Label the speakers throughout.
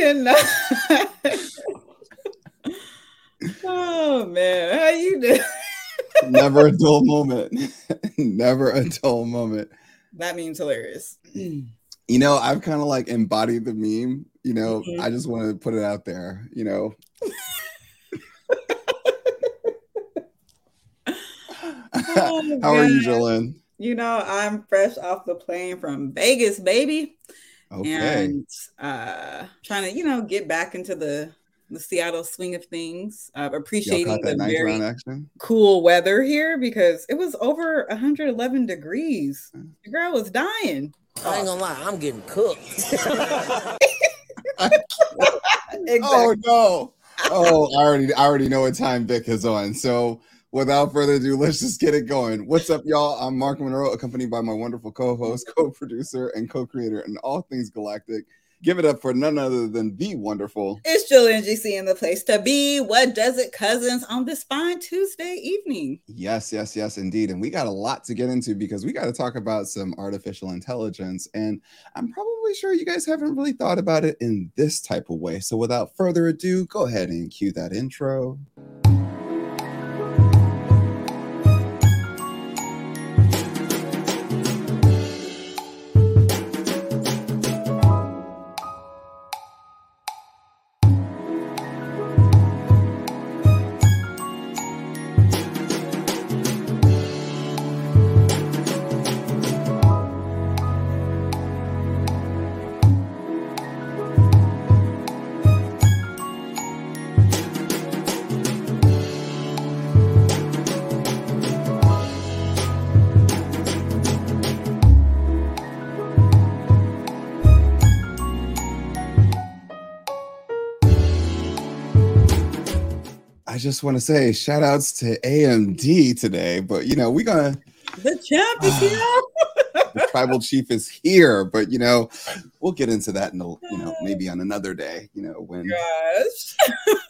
Speaker 1: cannot. oh man, how you doing?
Speaker 2: Never a dull moment. Never a dull moment.
Speaker 1: That means hilarious.
Speaker 2: You know, I've kind of like embodied the meme. You know, mm-hmm. I just want to put it out there. You know. oh, How are you, Jolene?
Speaker 1: You know, I'm fresh off the plane from Vegas, baby. Okay. And uh trying to, you know, get back into the the Seattle swing of things. Uh, appreciating the very cool weather here because it was over 111 degrees. The girl was dying.
Speaker 3: I ain't gonna lie, I'm getting cooked.
Speaker 2: exactly. Oh no! Oh, I already, I already know what time Vic is on. So, without further ado, let's just get it going. What's up, y'all? I'm Mark Monroe, accompanied by my wonderful co-host, co-producer, and co-creator in all things galactic, Give it up for none other than the wonderful.
Speaker 1: It's Julian GC in the place to be. What does it, cousins, on this fine Tuesday evening?
Speaker 2: Yes, yes, yes, indeed. And we got a lot to get into because we got to talk about some artificial intelligence. And I'm probably sure you guys haven't really thought about it in this type of way. So without further ado, go ahead and cue that intro. Just want to say shout outs to AMD today, but you know, we're gonna
Speaker 1: the champ is here.
Speaker 2: the tribal chief is here, but you know, we'll get into that in a you know, maybe on another day, you know, when Gosh.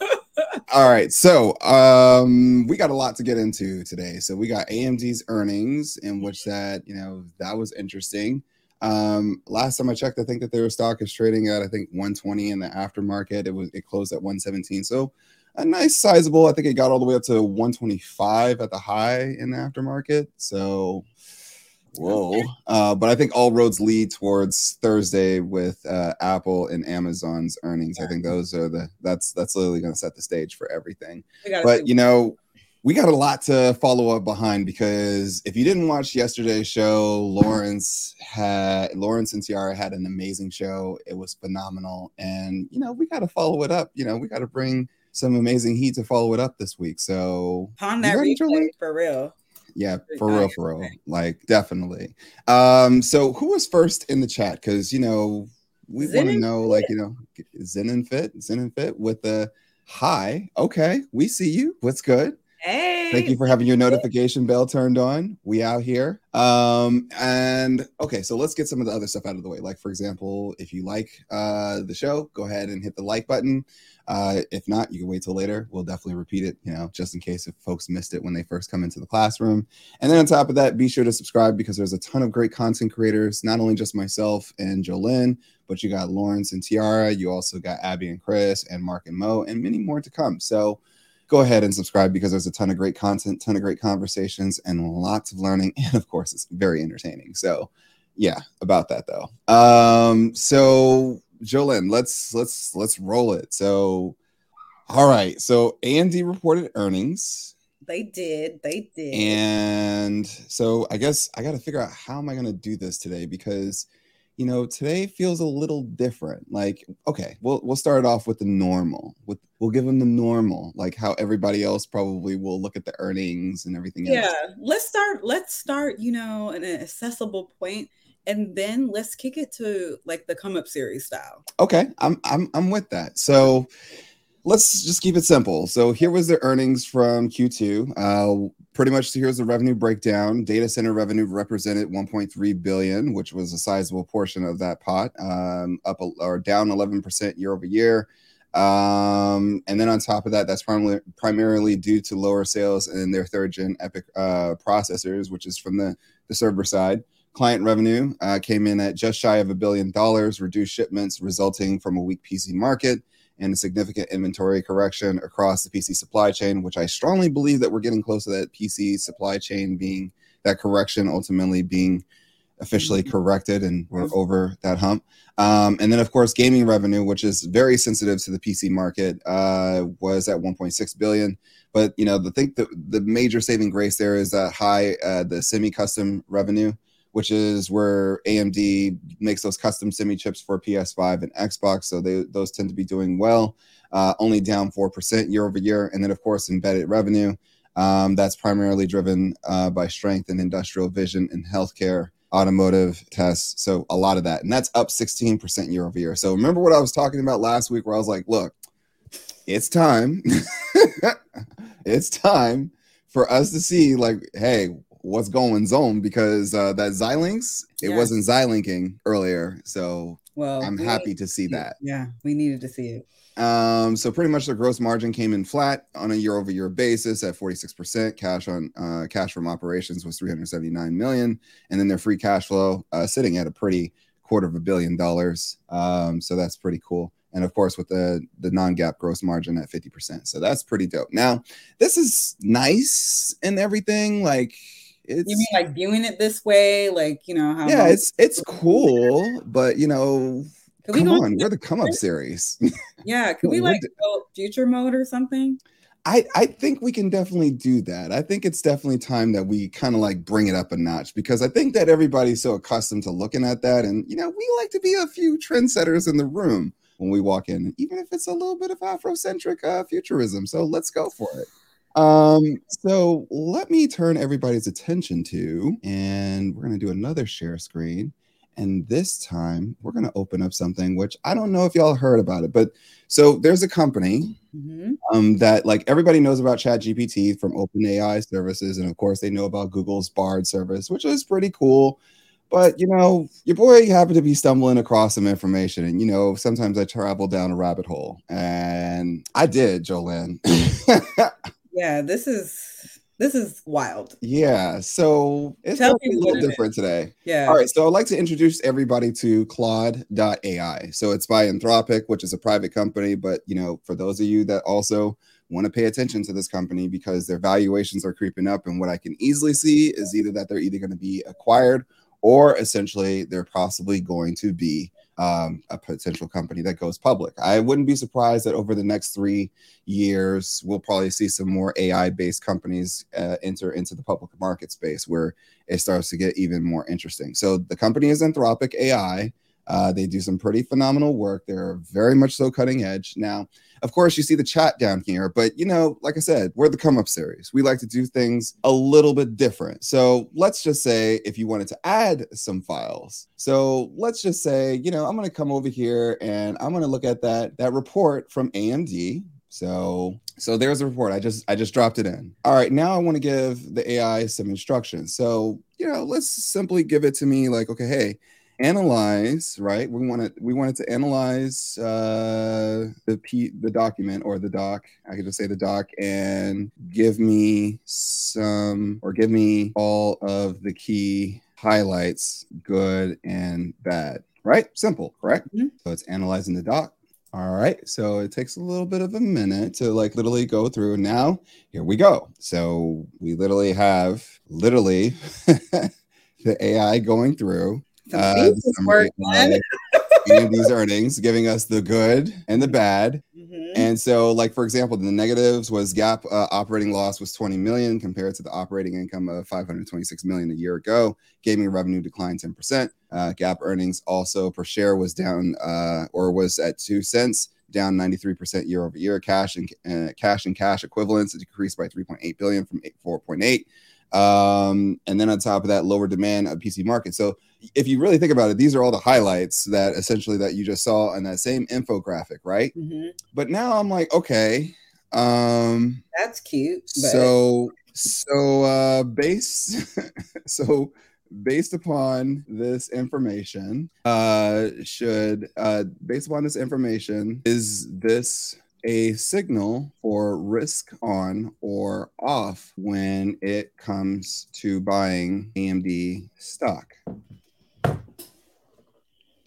Speaker 2: all right, so um we got a lot to get into today. So we got AMD's earnings, in which that, you know, that was interesting. Um, last time I checked, I think that their stock is trading at I think 120 in the aftermarket. It was it closed at 117. So a nice sizable. I think it got all the way up to 125 at the high in the aftermarket. So, whoa. Uh, but I think all roads lead towards Thursday with uh, Apple and Amazon's earnings. I think those are the that's that's literally going to set the stage for everything. But you know, we got a lot to follow up behind because if you didn't watch yesterday's show, Lawrence had Lawrence and Tiara had an amazing show. It was phenomenal, and you know we got to follow it up. You know we got to bring some amazing heat to follow it up this week. So
Speaker 1: on that replay, for real.
Speaker 2: Yeah, for real, for real. Like definitely. Um, so who was first in the chat? Because you know, we want to know, like, you know, Zen and Fit, Zen and Fit with the hi. Okay, we see you. What's good?
Speaker 1: Hey.
Speaker 2: Thank you for having your notification bell turned on. We out here. Um, and okay, so let's get some of the other stuff out of the way. Like, for example, if you like uh the show, go ahead and hit the like button. Uh, if not, you can wait till later. We'll definitely repeat it, you know, just in case if folks missed it when they first come into the classroom. And then on top of that, be sure to subscribe because there's a ton of great content creators, not only just myself and Jolene, but you got Lawrence and Tiara. You also got Abby and Chris and Mark and Mo, and many more to come. So go ahead and subscribe because there's a ton of great content, ton of great conversations, and lots of learning. And of course, it's very entertaining. So yeah, about that though. Um, so Jolene, let's let's let's roll it. So, all right. So AMD reported earnings.
Speaker 1: They did. They did.
Speaker 2: And so I guess I got to figure out how am I going to do this today because you know today feels a little different. Like okay, we'll we'll start off with the normal. With we'll give them the normal, like how everybody else probably will look at the earnings and everything.
Speaker 1: Yeah. Else. Let's start. Let's start. You know, an accessible point and then let's kick it to like the come up series style.
Speaker 2: Okay, I'm I'm I'm with that. So let's just keep it simple. So here was the earnings from Q2. Uh, pretty much here's the revenue breakdown. Data center revenue represented 1.3 billion, which was a sizable portion of that pot, um, up or down 11% year over year. Um, and then on top of that, that's primarily primarily due to lower sales in their third gen EPYC uh, processors, which is from the the server side. Client revenue uh, came in at just shy of a billion dollars, reduced shipments resulting from a weak PC market and a significant inventory correction across the PC supply chain, which I strongly believe that we're getting close to that PC supply chain being that correction ultimately being officially mm-hmm. corrected and we're over that hump. Um, and then, of course, gaming revenue, which is very sensitive to the PC market, uh, was at 1.6 billion. But you know, the thing that the major saving grace there is that high uh, the semi-custom revenue, which is where AMD makes those custom semi chips for PS5 and Xbox. So they those tend to be doing well. Uh, only down four percent year over year, and then of course embedded revenue. Um, that's primarily driven uh, by strength in industrial vision and healthcare automotive tests. So a lot of that. And that's up 16% year over year. So remember what I was talking about last week where I was like, look, it's time. it's time for us to see like, hey, what's going zone because uh, that Xilinx, it wasn't Xilinking earlier. So well, I'm we, happy to see that.
Speaker 1: Yeah, we needed to see it.
Speaker 2: Um, so pretty much the gross margin came in flat on a year-over-year basis at 46%. Cash on uh, cash from operations was 379 million, and then their free cash flow uh, sitting at a pretty quarter of a billion dollars. Um, so that's pretty cool. And of course, with the the non-GAAP gross margin at 50%. So that's pretty dope. Now, this is nice and everything. Like it's
Speaker 1: you mean like viewing it this way, like you know how
Speaker 2: yeah, it's it's cool, but you know Come we on, we're the come up series.
Speaker 1: Yeah, could we like go future mode or something?
Speaker 2: I, I think we can definitely do that. I think it's definitely time that we kind of like bring it up a notch because I think that everybody's so accustomed to looking at that. And, you know, we like to be a few trendsetters in the room when we walk in, even if it's a little bit of Afrocentric uh, futurism. So let's go for it. Um, so let me turn everybody's attention to, and we're going to do another share screen. And this time we're going to open up something which I don't know if y'all heard about it, but so there's a company mm-hmm. um, that like everybody knows about Chat GPT from OpenAI services. And of course, they know about Google's Bard service, which is pretty cool. But you know, your boy happened to be stumbling across some information, and you know, sometimes I travel down a rabbit hole, and I did, Jolene.
Speaker 1: yeah, this is this is wild.
Speaker 2: Yeah. So it's Tell a little different today.
Speaker 1: Yeah.
Speaker 2: All right. So I'd like to introduce everybody to Claude.ai. So it's by Anthropic, which is a private company. But, you know, for those of you that also want to pay attention to this company because their valuations are creeping up. And what I can easily see is either that they're either going to be acquired or essentially they're possibly going to be um, a potential company that goes public. I wouldn't be surprised that over the next three years, we'll probably see some more AI based companies uh, enter into the public market space where it starts to get even more interesting. So the company is Anthropic AI. Uh, they do some pretty phenomenal work. They're very much so cutting edge. Now, of course, you see the chat down here, but you know, like I said, we're the come up series. We like to do things a little bit different. So let's just say if you wanted to add some files. So let's just say, you know, I'm going to come over here and I'm going to look at that that report from AMD. So so there's a report. I just I just dropped it in. All right, now I want to give the AI some instructions. So, you know, let's simply give it to me like, okay, hey, analyze right? We want to we wanted to analyze uh the p the document or the doc i could just say the doc and give me some or give me all of the key highlights good and bad right? Simple correct? Mm-hmm. so it's analyzing the doc. All right so it takes a little bit of a minute to like literally go through. Now here we go. So we literally have literally the ai going through uh, these earnings, giving us the good and the bad. Mm-hmm. And so, like for example, the negatives was GAAP uh, operating loss was 20 million compared to the operating income of 526 million a year ago. Gaming revenue declined 10 percent. Uh, GAAP earnings also per share was down uh, or was at two cents down 93% year over year. Cash and uh, cash and cash equivalents decreased by 3.8 billion from 4.8. Um, and then on top of that, lower demand of PC market. So if you really think about it, these are all the highlights that essentially that you just saw in that same infographic, right? Mm-hmm. But now I'm like, okay, um,
Speaker 1: that's cute.
Speaker 2: But... So so uh, based so based upon this information, uh, should uh, based upon this information, is this a signal for risk on or off when it comes to buying AMD stock.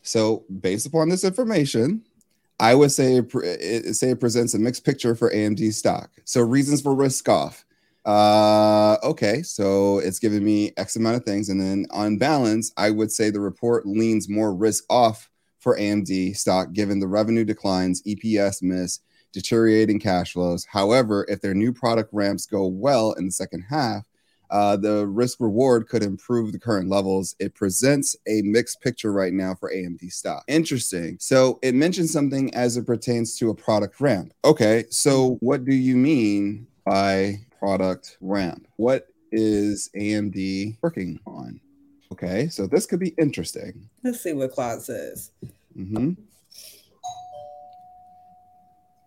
Speaker 2: So, based upon this information, I would say it, say it presents a mixed picture for AMD stock. So, reasons for risk off. Uh, okay, so it's giving me X amount of things, and then on balance, I would say the report leans more risk off for AMD stock given the revenue declines, EPS miss, deteriorating cash flows. However, if their new product ramps go well in the second half, uh, the risk reward could improve the current levels. It presents a mixed picture right now for AMD stock. Interesting. So it mentions something as it pertains to a product ramp. Okay, so what do you mean by product ramp? What is AMD working on? Okay, so this could be interesting.
Speaker 1: Let's see what Claude says.
Speaker 2: Mm-hmm.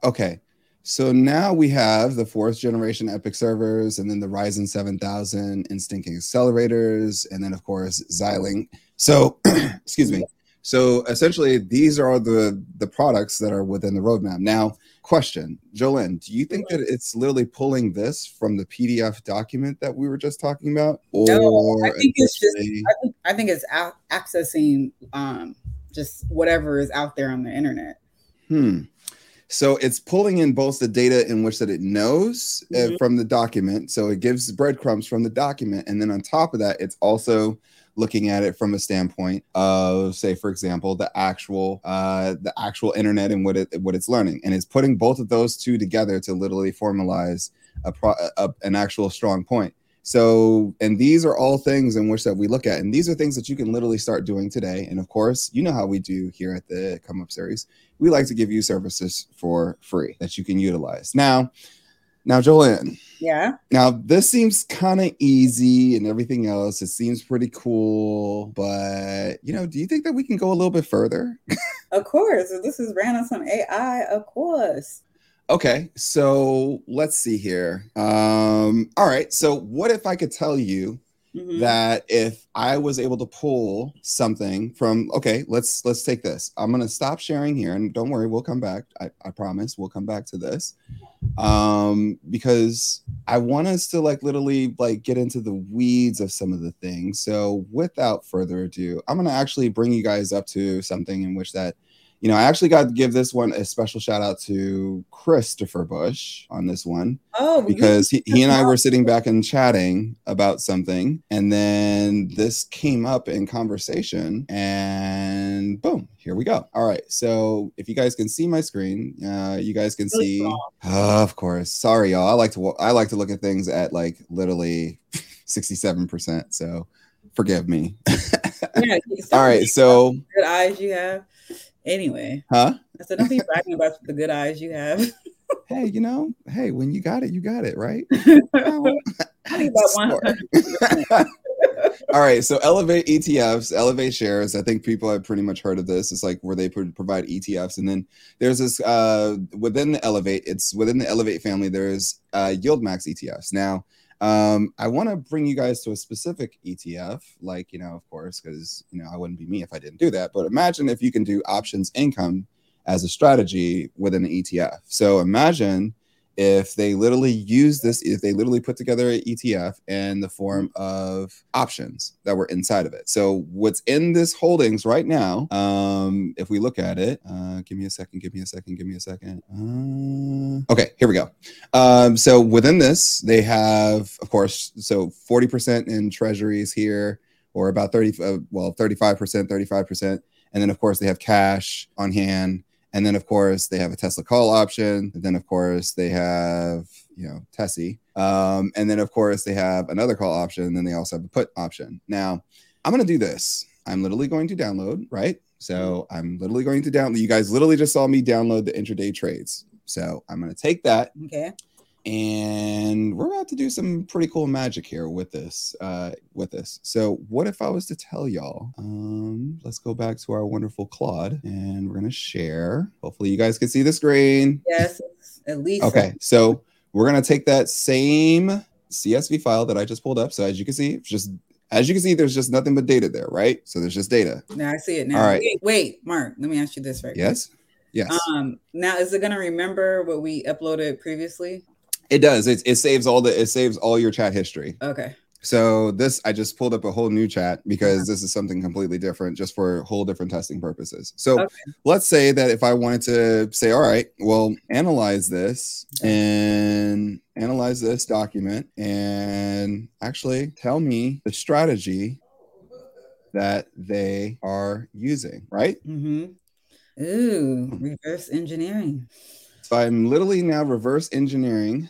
Speaker 2: Okay, so now we have the fourth generation EPYC servers, and then the Ryzen 7000 Instinct accelerators, and then of course Xilinx. So, excuse me. So essentially, these are the the products that are within the roadmap. Now, question, Jolene, do you think that it's literally pulling this from the PDF document that we were just talking about?
Speaker 1: Or no, I think it's just I think, I think it's accessing um, just whatever is out there on the internet.
Speaker 2: Hmm. So it's pulling in both the data in which that it knows uh, mm-hmm. uh, from the document. So it gives breadcrumbs from the document, and then on top of that, it's also looking at it from a standpoint of say for example the actual uh, the actual internet and what it what it's learning and it's putting both of those two together to literally formalize a, pro, a an actual strong point so and these are all things in which that we look at and these are things that you can literally start doing today and of course you know how we do here at the come up series we like to give you services for free that you can utilize now now, Jolene.
Speaker 1: Yeah.
Speaker 2: Now, this seems kind of easy and everything else. It seems pretty cool, but you know, do you think that we can go a little bit further?
Speaker 1: of course. This is ran on some AI, of course.
Speaker 2: Okay, so let's see here. Um, all right, so what if I could tell you mm-hmm. that if I was able to pull something from okay, let's let's take this. I'm gonna stop sharing here, and don't worry, we'll come back. I, I promise, we'll come back to this, um, because I want us to like literally like get into the weeds of some of the things. So without further ado, I'm gonna actually bring you guys up to something in which that you know, I actually got to give this one a special shout out to Christopher Bush on this one.
Speaker 1: Oh,
Speaker 2: because he, he and I were sitting back and chatting about something, and then this came up in conversation, and boom, here we go. All right, so if you guys can see my screen, uh, you guys can see. Uh, of course, sorry, y'all. I like to I like to look at things at like literally sixty-seven percent. So forgive me. yeah, All right, so
Speaker 1: good eyes you have. Anyway.
Speaker 2: Huh?
Speaker 1: I said, don't be bragging about the good eyes you have.
Speaker 2: hey, you know, hey, when you got it, you got it, right?
Speaker 1: I need about one.
Speaker 2: All right, so Elevate ETFs, Elevate shares. I think people have pretty much heard of this. It's like where they provide ETFs, and then there's this uh, within the Elevate. It's within the Elevate family. There's uh, YieldMax ETFs. Now, um, I want to bring you guys to a specific ETF, like, you know, of course, because, you know, I wouldn't be me if I didn't do that. But imagine if you can do options income as a strategy within an ETF. So imagine if they literally use this, if they literally put together an ETF in the form of options that were inside of it. So what's in this holdings right now, um, if we look at it, uh, give me a second, give me a second, give me a second. Uh, okay, here we go. Um, so within this, they have, of course, so 40% in treasuries here, or about 30, uh, well, 35%, 35%. And then, of course, they have cash on hand and then, of course, they have a Tesla call option. And then, of course, they have, you know, Tessie. Um, and then, of course, they have another call option. And then they also have a put option. Now, I'm going to do this. I'm literally going to download, right? So I'm literally going to download. You guys literally just saw me download the intraday trades. So I'm going to take that.
Speaker 1: Okay
Speaker 2: and we're about to do some pretty cool magic here with this uh with this so what if i was to tell y'all um let's go back to our wonderful claude and we're gonna share hopefully you guys can see the screen
Speaker 1: yes at least
Speaker 2: okay so we're gonna take that same csv file that i just pulled up so as you can see just as you can see, there's just nothing but data there, right? So there's just data.
Speaker 1: Now I see it now.
Speaker 2: All right.
Speaker 1: Wait, wait, Mark, let me ask you this right
Speaker 2: Yes. Yes.
Speaker 1: Um, now is it going to remember what we uploaded previously?
Speaker 2: It does. It, it saves all the it saves all your chat history.
Speaker 1: Okay.
Speaker 2: So this I just pulled up a whole new chat because uh-huh. this is something completely different just for whole different testing purposes. So okay. let's say that if I wanted to say all right, well analyze this and analyze this document and actually tell me the strategy that they are using, right?
Speaker 1: Mm-hmm. Ooh, reverse engineering.
Speaker 2: So I'm literally now reverse engineering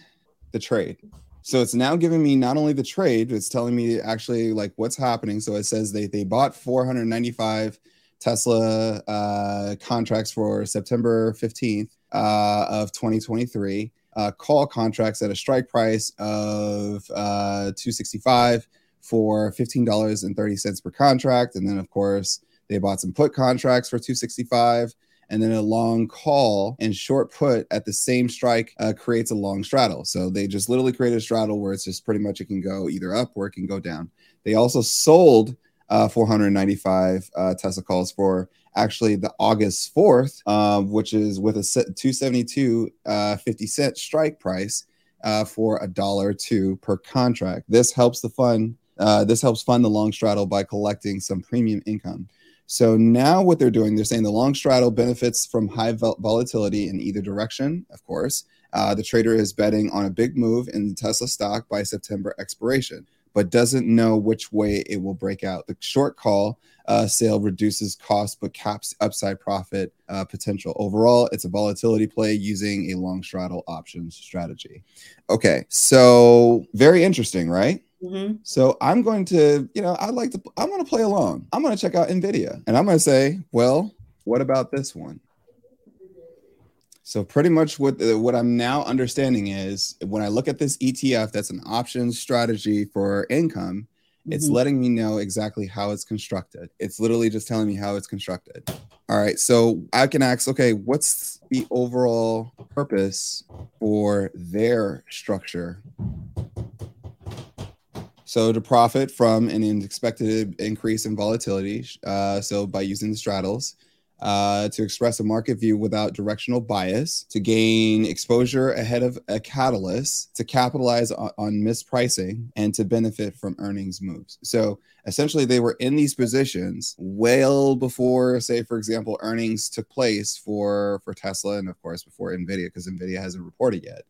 Speaker 2: the trade. So it's now giving me not only the trade, it's telling me actually like what's happening. So it says they they bought 495 Tesla uh, contracts for September 15th uh, of 2023. Uh, call contracts at a strike price of uh, 265 for $15.30 per contract. And then, of course, they bought some put contracts for 265 and then a long call and short put at the same strike uh, creates a long straddle. So they just literally created a straddle where it's just pretty much it can go either up or it can go down. They also sold uh, 495 uh, Tesla calls for actually the August 4th, um, which is with a 272 uh, 50 cent strike price uh, for a dollar two per contract. This helps the fund. Uh, this helps fund the long straddle by collecting some premium income. So now what they're doing, they're saying the long straddle benefits from high vol- volatility in either direction, of course. Uh, the trader is betting on a big move in the Tesla stock by September expiration, but doesn't know which way it will break out. The short call uh, sale reduces cost but caps upside profit uh, potential. Overall, it's a volatility play using a long straddle options strategy. Okay, so very interesting, right? Mm-hmm. So I'm going to, you know, I like to, I want to play along. I'm going to check out NVIDIA and I'm going to say, well, what about this one? So pretty much what uh, what I'm now understanding is when I look at this ETF, that's an options strategy for income. Mm-hmm. It's letting me know exactly how it's constructed. It's literally just telling me how it's constructed. All right, so I can ask, okay, what's the overall purpose for their structure? So to profit from an expected increase in volatility, uh, so by using the straddles, uh, to express a market view without directional bias, to gain exposure ahead of a catalyst, to capitalize on, on mispricing, and to benefit from earnings moves. So essentially, they were in these positions well before, say, for example, earnings took place for for Tesla, and of course before Nvidia, because Nvidia hasn't reported yet.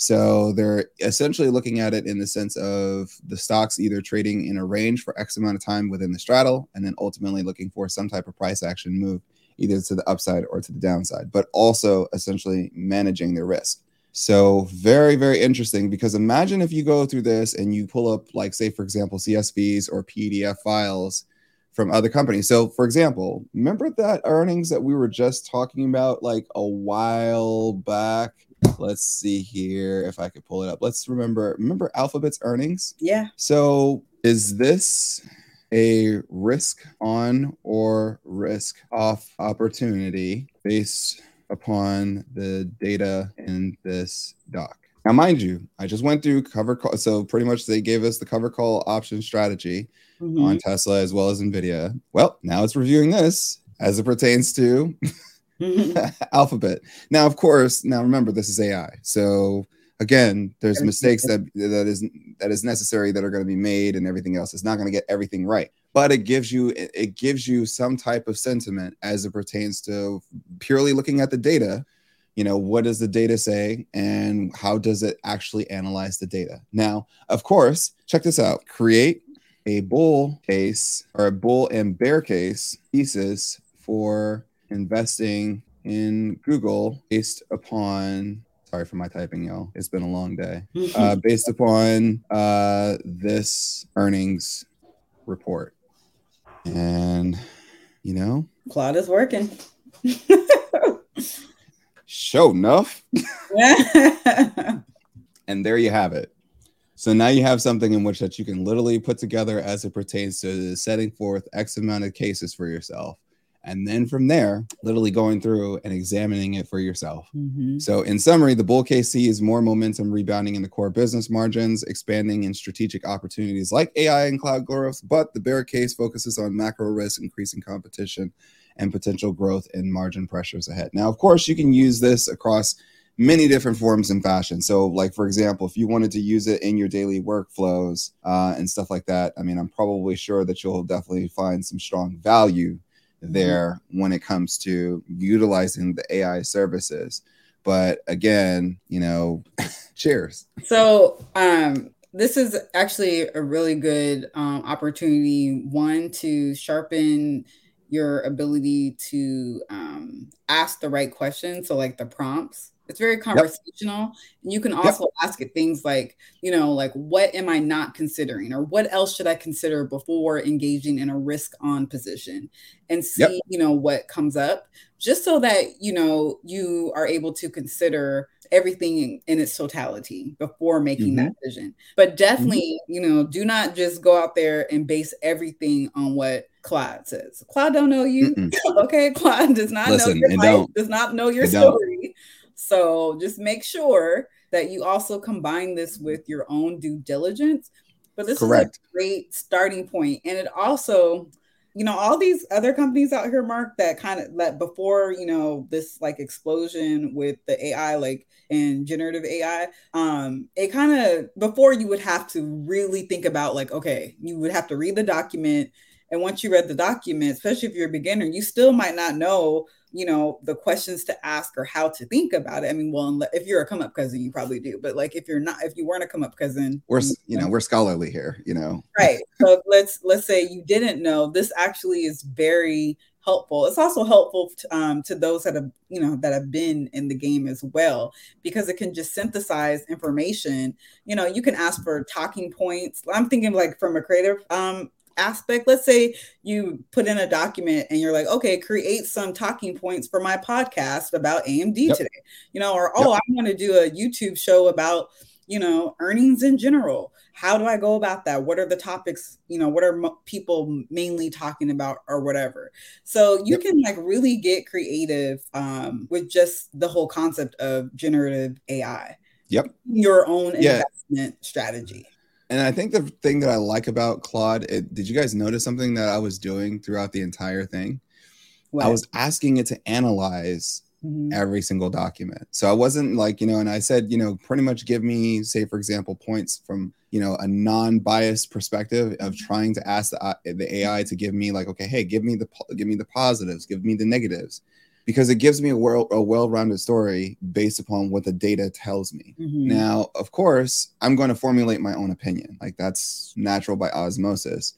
Speaker 2: So they're essentially looking at it in the sense of the stocks either trading in a range for X amount of time within the straddle, and then ultimately looking for some type of price action move, either to the upside or to the downside, but also essentially managing their risk. So very, very interesting because imagine if you go through this and you pull up, like, say, for example, CSVs or PDF files from other companies. So, for example, remember that earnings that we were just talking about like a while back? Let's see here if I could pull it up. Let's remember, remember Alphabet's earnings?
Speaker 1: Yeah.
Speaker 2: So is this a risk on or risk off opportunity based upon the data in this doc? Now, mind you, I just went through cover call. So pretty much they gave us the cover call option strategy mm-hmm. on Tesla as well as NVIDIA. Well, now it's reviewing this as it pertains to Mm-hmm. Alphabet. Now, of course, now remember this is AI. So again, there's mistakes that that is that is necessary that are going to be made, and everything else. It's not going to get everything right, but it gives you it gives you some type of sentiment as it pertains to purely looking at the data. You know, what does the data say, and how does it actually analyze the data? Now, of course, check this out. Create a bull case or a bull and bear case thesis for investing in Google based upon sorry for my typing y'all. It's been a long day. Uh, based upon uh, this earnings report. And you know?
Speaker 1: Claude is working.
Speaker 2: Show enough. And there you have it. So now you have something in which that you can literally put together as it pertains to setting forth x amount of cases for yourself and then from there, literally going through and examining it for yourself. Mm-hmm. So, in summary, the bull case sees more momentum rebounding in the core business margins, expanding in strategic opportunities like AI and cloud growth. But the bear case focuses on macro risk, increasing competition, and potential growth and margin pressures ahead. Now, of course, you can use this across many different forms and fashion. So, like for example, if you wanted to use it in your daily workflows uh, and stuff like that, I mean, I'm probably sure that you'll definitely find some strong value. There when it comes to utilizing the AI services. But again, you know, cheers.
Speaker 1: So, um, this is actually a really good um, opportunity one to sharpen your ability to um, ask the right questions so like the prompts it's very conversational. Yep. And you can also yep. ask it things like, you know, like what am I not considering or what else should I consider before engaging in a risk on position and see, yep. you know, what comes up just so that, you know, you are able to consider everything in, in its totality before making mm-hmm. that decision. But definitely, mm-hmm. you know, do not just go out there and base everything on what Claude says. Claude don't know you. okay, Claude does not Listen, know your life, does not know your story. So just make sure that you also combine this with your own due diligence. But this Correct. is a great starting point. And it also, you know, all these other companies out here, Mark, that kind of that before, you know, this like explosion with the AI, like and generative AI, um, it kind of before you would have to really think about like, okay, you would have to read the document. And once you read the document, especially if you're a beginner, you still might not know you know the questions to ask or how to think about it. I mean well if you're a come up cousin you probably do but like if you're not if you weren't a come up cousin
Speaker 2: we're you know we're scholarly here you know.
Speaker 1: Right. So let's let's say you didn't know this actually is very helpful. It's also helpful to, um, to those that have you know that have been in the game as well because it can just synthesize information. You know you can ask for talking points. I'm thinking like from a creative um aspect let's say you put in a document and you're like okay create some talking points for my podcast about amd yep. today you know or oh yep. i want to do a youtube show about you know earnings in general how do i go about that what are the topics you know what are mo- people mainly talking about or whatever so you yep. can like really get creative um, with just the whole concept of generative ai
Speaker 2: yep
Speaker 1: your own yeah. investment strategy
Speaker 2: and I think the thing that I like about Claude, it, did you guys notice something that I was doing throughout the entire thing? What? I was asking it to analyze mm-hmm. every single document. So I wasn't like, you know, and I said, you know, pretty much give me, say, for example, points from, you know, a non-biased perspective of trying to ask the, uh, the AI to give me like, okay, hey, give me the give me the positives, give me the negatives because it gives me a, well, a well-rounded story based upon what the data tells me. Mm-hmm. Now, of course, I'm going to formulate my own opinion. Like that's natural by osmosis.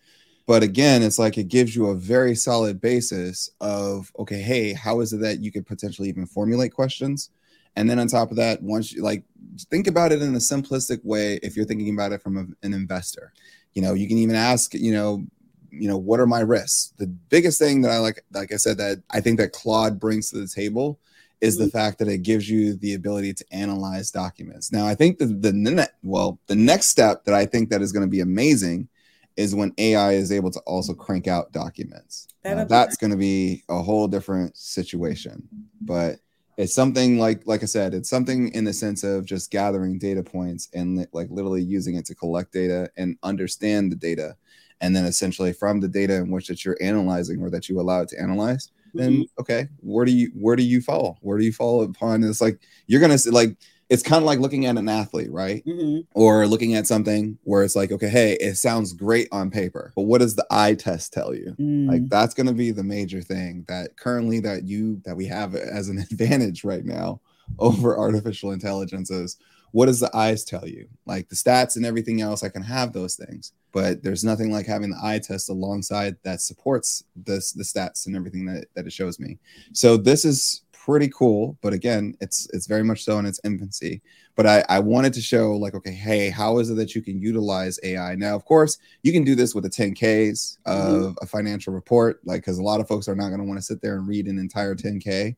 Speaker 2: But again, it's like it gives you a very solid basis of okay, hey, how is it that you could potentially even formulate questions? And then on top of that, once you like think about it in a simplistic way, if you're thinking about it from a, an investor, you know, you can even ask, you know, you know what are my risks? The biggest thing that i like like i said that i think that claude brings to the table is the mm-hmm. fact that it gives you the ability to analyze documents. Now i think the the ne- well the next step that i think that is going to be amazing is when ai is able to also crank out documents. Uh, that's going to be a whole different situation but it's something like like i said it's something in the sense of just gathering data points and like literally using it to collect data and understand the data and then essentially from the data in which that you're analyzing or that you allow it to analyze then mm-hmm. okay where do you where do you fall where do you fall upon it's like you're gonna see like it's kind of like looking at an athlete right mm-hmm. or looking at something where it's like okay hey it sounds great on paper but what does the eye test tell you mm. like that's going to be the major thing that currently that you that we have as an advantage right now over artificial intelligence is what does the eyes tell you? Like the stats and everything else, I can have those things, but there's nothing like having the eye test alongside that supports this the stats and everything that, that it shows me. So this is pretty cool, but again, it's it's very much so in its infancy. But I, I wanted to show like, okay, hey, how is it that you can utilize AI? Now, of course, you can do this with the 10Ks of mm-hmm. a financial report, like because a lot of folks are not going to want to sit there and read an entire 10K.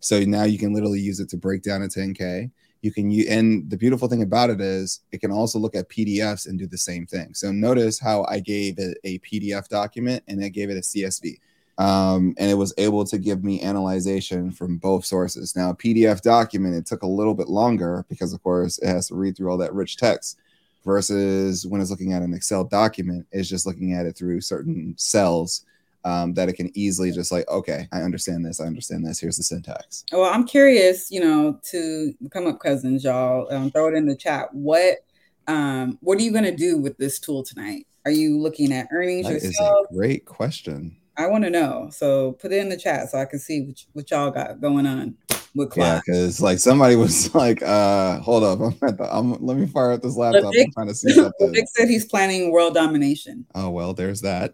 Speaker 2: So now you can literally use it to break down a 10K you can use and the beautiful thing about it is it can also look at pdfs and do the same thing. So notice how i gave it a pdf document and i gave it a csv um, and it was able to give me analyzation from both sources. Now a pdf document it took a little bit longer because of course it has to read through all that rich text versus when it's looking at an excel document it's just looking at it through certain cells um, that it can easily just like, okay, I understand this, I understand this. Here's the syntax.
Speaker 1: Well, I'm curious, you know, to come up cousins, y'all. Um, throw it in the chat. What um, what are you going to do with this tool tonight? Are you looking at earnings
Speaker 2: that yourself? Is a great question.
Speaker 1: I want to know. So put it in the chat so I can see what, what y'all got going on with
Speaker 2: Claude. Yeah, because like somebody was like, uh, hold up, I'm at the, I'm, let me fire up this laptop. Vic, I'm trying to see something.
Speaker 1: Vic said he's planning world domination.
Speaker 2: Oh well, there's that.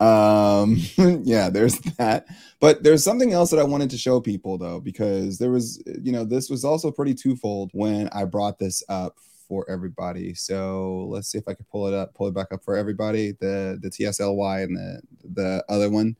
Speaker 2: um, yeah, there's that. But there's something else that I wanted to show people though, because there was, you know, this was also pretty twofold when I brought this up for everybody. So let's see if I can pull it up, pull it back up for everybody. The the TSLY and the the other one.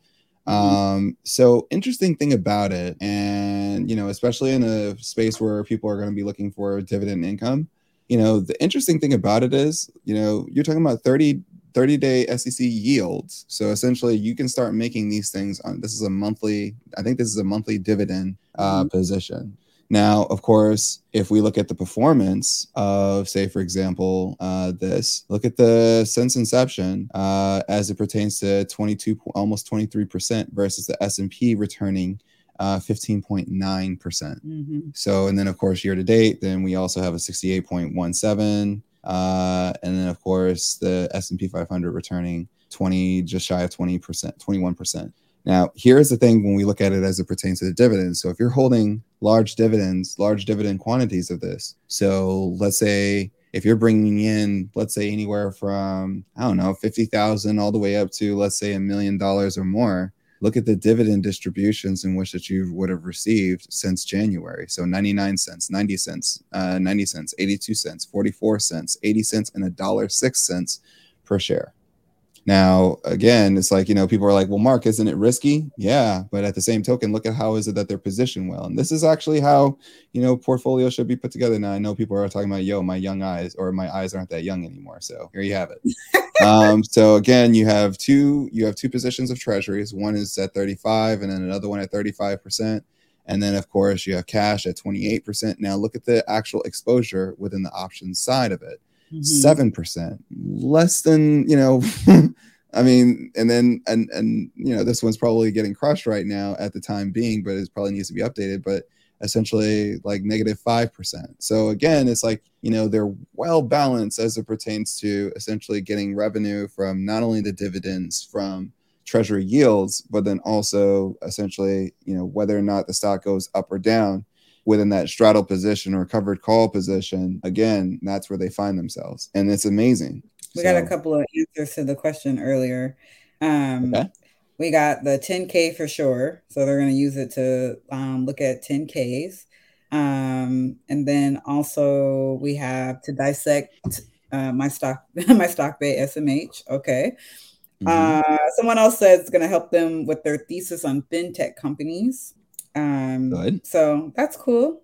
Speaker 2: Mm-hmm. Um, so interesting thing about it, and you know, especially in a space where people are going to be looking for dividend income, you know, the interesting thing about it is, you know, you're talking about 30 30 day SEC yields. So essentially, you can start making these things on. This is a monthly. I think this is a monthly dividend uh, mm-hmm. position. Now, of course, if we look at the performance of, say, for example, uh, this, look at the since inception uh, as it pertains to 22, almost 23% versus the S&P returning uh, 15.9%. percent mm hmm So, and then of course, year to date, then we also have a 68.17. Uh, and then of course, the S&P 500 returning 20, just shy of 20%, 21%. Now, here's the thing when we look at it as it pertains to the dividends. So, if you're holding large dividends, large dividend quantities of this, so let's say if you're bringing in, let's say anywhere from, I don't know, 50,000 all the way up to, let's say, a million dollars or more, look at the dividend distributions in which that you would have received since January. So 99 cents, 90 cents, uh, 90 cents, 82 cents, 44 cents, 80 cents, and a dollar six cents per share. Now, again, it's like, you know, people are like, well, Mark, isn't it risky? Yeah. But at the same token, look at how is it that they're positioned well. And this is actually how, you know, portfolio should be put together. Now, I know people are talking about, yo, my young eyes or my eyes aren't that young anymore. So here you have it. um, so again, you have two, you have two positions of treasuries. One is at 35 and then another one at 35%. And then, of course, you have cash at 28%. Now, look at the actual exposure within the options side of it. 7 mm-hmm. percent, less than you know. I mean, and then and and you know this one's probably getting crushed right now at the time being, but it probably needs to be updated. But essentially like negative 5%. So again, it's like, you know, they're well balanced as it pertains to essentially getting revenue from not only the dividends from treasury yields, but then also essentially, you know, whether or not the stock goes up or down within that straddle position or covered call position, again, that's where they find themselves. And it's amazing.
Speaker 1: We so, got a couple of answers to the question earlier. Um, okay. We got the 10K for sure. So they're going to use it to um, look at 10Ks. Um, and then also we have to dissect uh, my stock, my stock bay SMH. Okay. Mm-hmm. Uh, someone else says it's going to help them with their thesis on fintech companies. Um, Good. So that's cool.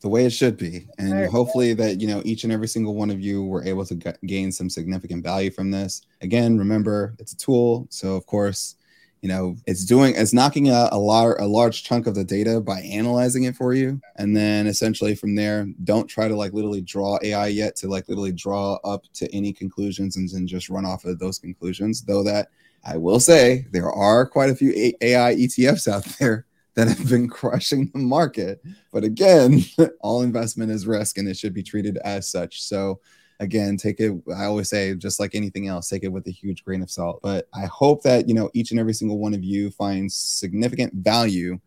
Speaker 2: The way it should be, and right. hopefully that you know each and every single one of you were able to g- gain some significant value from this. Again, remember it's a tool, so of course, you know it's doing it's knocking out a large a large chunk of the data by analyzing it for you, and then essentially from there, don't try to like literally draw AI yet to like literally draw up to any conclusions and then just run off of those conclusions. Though that I will say there are quite a few AI ETFs out there that have been crushing the market. But again, all investment is risk and it should be treated as such. So again, take it, I always say, just like anything else, take it with a huge grain of salt. But I hope that, you know, each and every single one of you finds significant value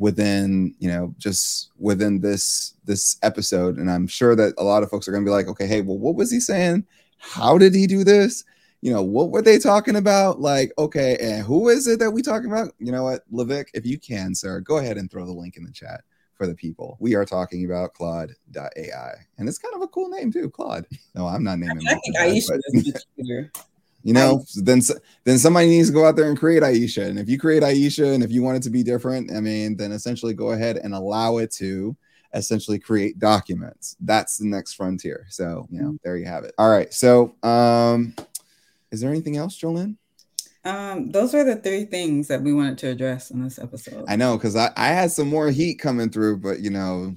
Speaker 2: within you know just within this this episode and i'm sure that a lot of folks are going to be like okay hey well what was he saying how did he do this you know, what were they talking about? Like, okay, and who is it that we talking about? You know what, Levick, if you can, sir, go ahead and throw the link in the chat for the people. We are talking about Claude.ai. And it's kind of a cool name too, Claude. No, I'm not naming I think Aisha but, You know, then then somebody needs to go out there and create Aisha. And if you create Aisha and if you want it to be different, I mean, then essentially go ahead and allow it to essentially create documents. That's the next frontier. So, you know, mm-hmm. there you have it. All right. So, um, is there anything else, Jolene?
Speaker 1: Um, those are the three things that we wanted to address in this episode.
Speaker 2: I know because I, I had some more heat coming through, but you know,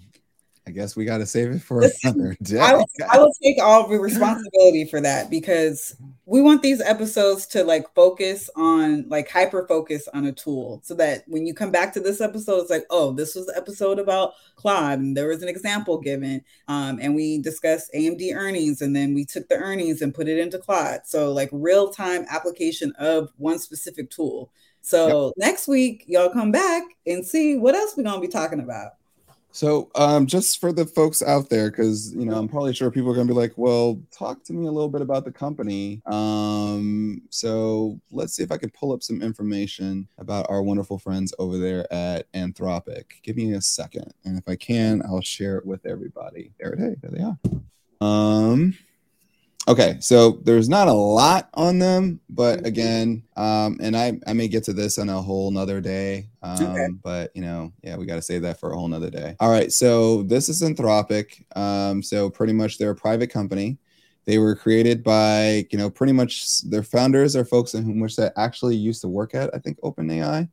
Speaker 2: I guess we got to save it for another day.
Speaker 1: I will, I will take all the responsibility for that because we want these episodes to like focus on like hyper focus on a tool so that when you come back to this episode it's like oh this was the episode about claude and there was an example given um, and we discussed amd earnings and then we took the earnings and put it into claude so like real time application of one specific tool so yep. next week y'all come back and see what else we're going to be talking about
Speaker 2: so, um, just for the folks out there, because you know, I'm probably sure people are gonna be like, "Well, talk to me a little bit about the company." Um, so let's see if I can pull up some information about our wonderful friends over there at Anthropic. Give me a second, and if I can, I'll share it with everybody. There it is. There they are. Um, okay so there's not a lot on them but mm-hmm. again um and i i may get to this on a whole nother day um okay. but you know yeah we got to save that for a whole nother day all right so this is anthropic um so pretty much they're a private company they were created by you know pretty much their founders are folks in whom which that actually used to work at i think openai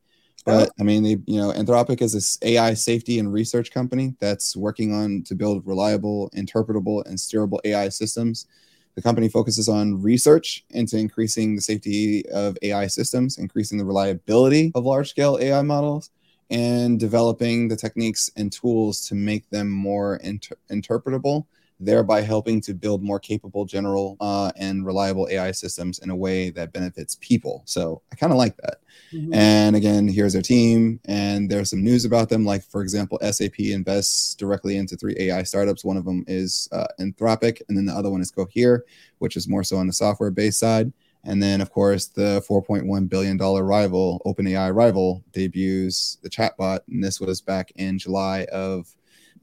Speaker 2: but oh. i mean they you know anthropic is this ai safety and research company that's working on to build reliable interpretable and steerable ai systems the company focuses on research into increasing the safety of AI systems, increasing the reliability of large scale AI models, and developing the techniques and tools to make them more inter- interpretable thereby helping to build more capable, general, uh, and reliable AI systems in a way that benefits people. So I kind of like that. Mm-hmm. And again, here's their team, and there's some news about them. Like, for example, SAP invests directly into three AI startups. One of them is uh, Anthropic, and then the other one is Cohere, which is more so on the software based side. And then, of course, the $4.1 billion rival, OpenAI rival, debuts the chatbot. And this was back in July of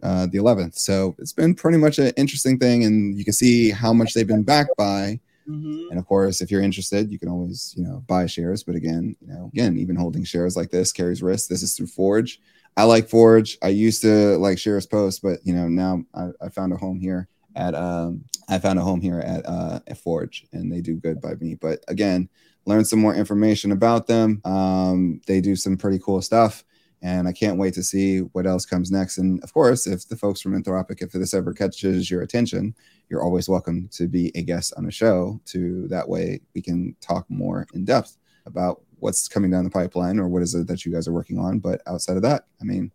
Speaker 2: uh, the 11th. So it's been pretty much an interesting thing, and you can see how much they've been backed by. Mm-hmm. And of course, if you're interested, you can always you know buy shares. But again, you know, again, even holding shares like this carries risk. This is through Forge. I like Forge. I used to like SharesPost, but you know now I, I found a home here at um, I found a home here at uh, at Forge, and they do good by me. But again, learn some more information about them. Um, they do some pretty cool stuff and I can't wait to see what else comes next. And of course, if the folks from Anthropic, if this ever catches your attention, you're always welcome to be a guest on a show. To that way, we can talk more in depth about what's coming down the pipeline or what is it that you guys are working on. But outside of that, I mean,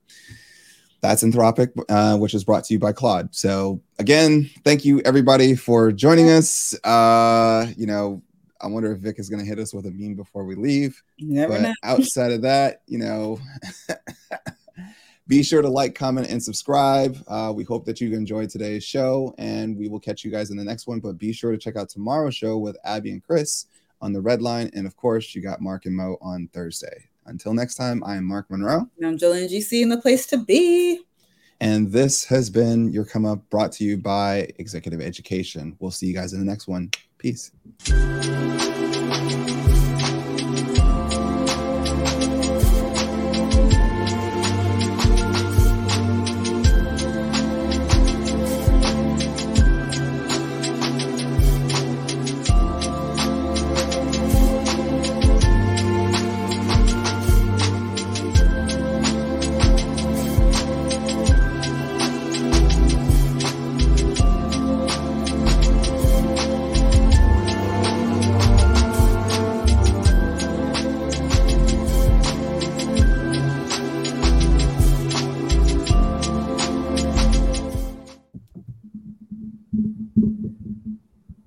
Speaker 2: that's Anthropic, uh, which is brought to you by Claude. So again, thank you everybody for joining us. Uh, you know, I wonder if Vic is going to hit us with a meme before we leave.
Speaker 1: never but know.
Speaker 2: outside of that, you know, be sure to like, comment, and subscribe. Uh, we hope that you enjoyed today's show, and we will catch you guys in the next one. But be sure to check out tomorrow's show with Abby and Chris on the red line. And of course, you got Mark and Mo on Thursday. Until next time, I am Mark Monroe.
Speaker 1: And I'm Jillian GC in the place to be.
Speaker 2: And this has been your come up brought to you by Executive Education. We'll see you guys in the next one. Peace.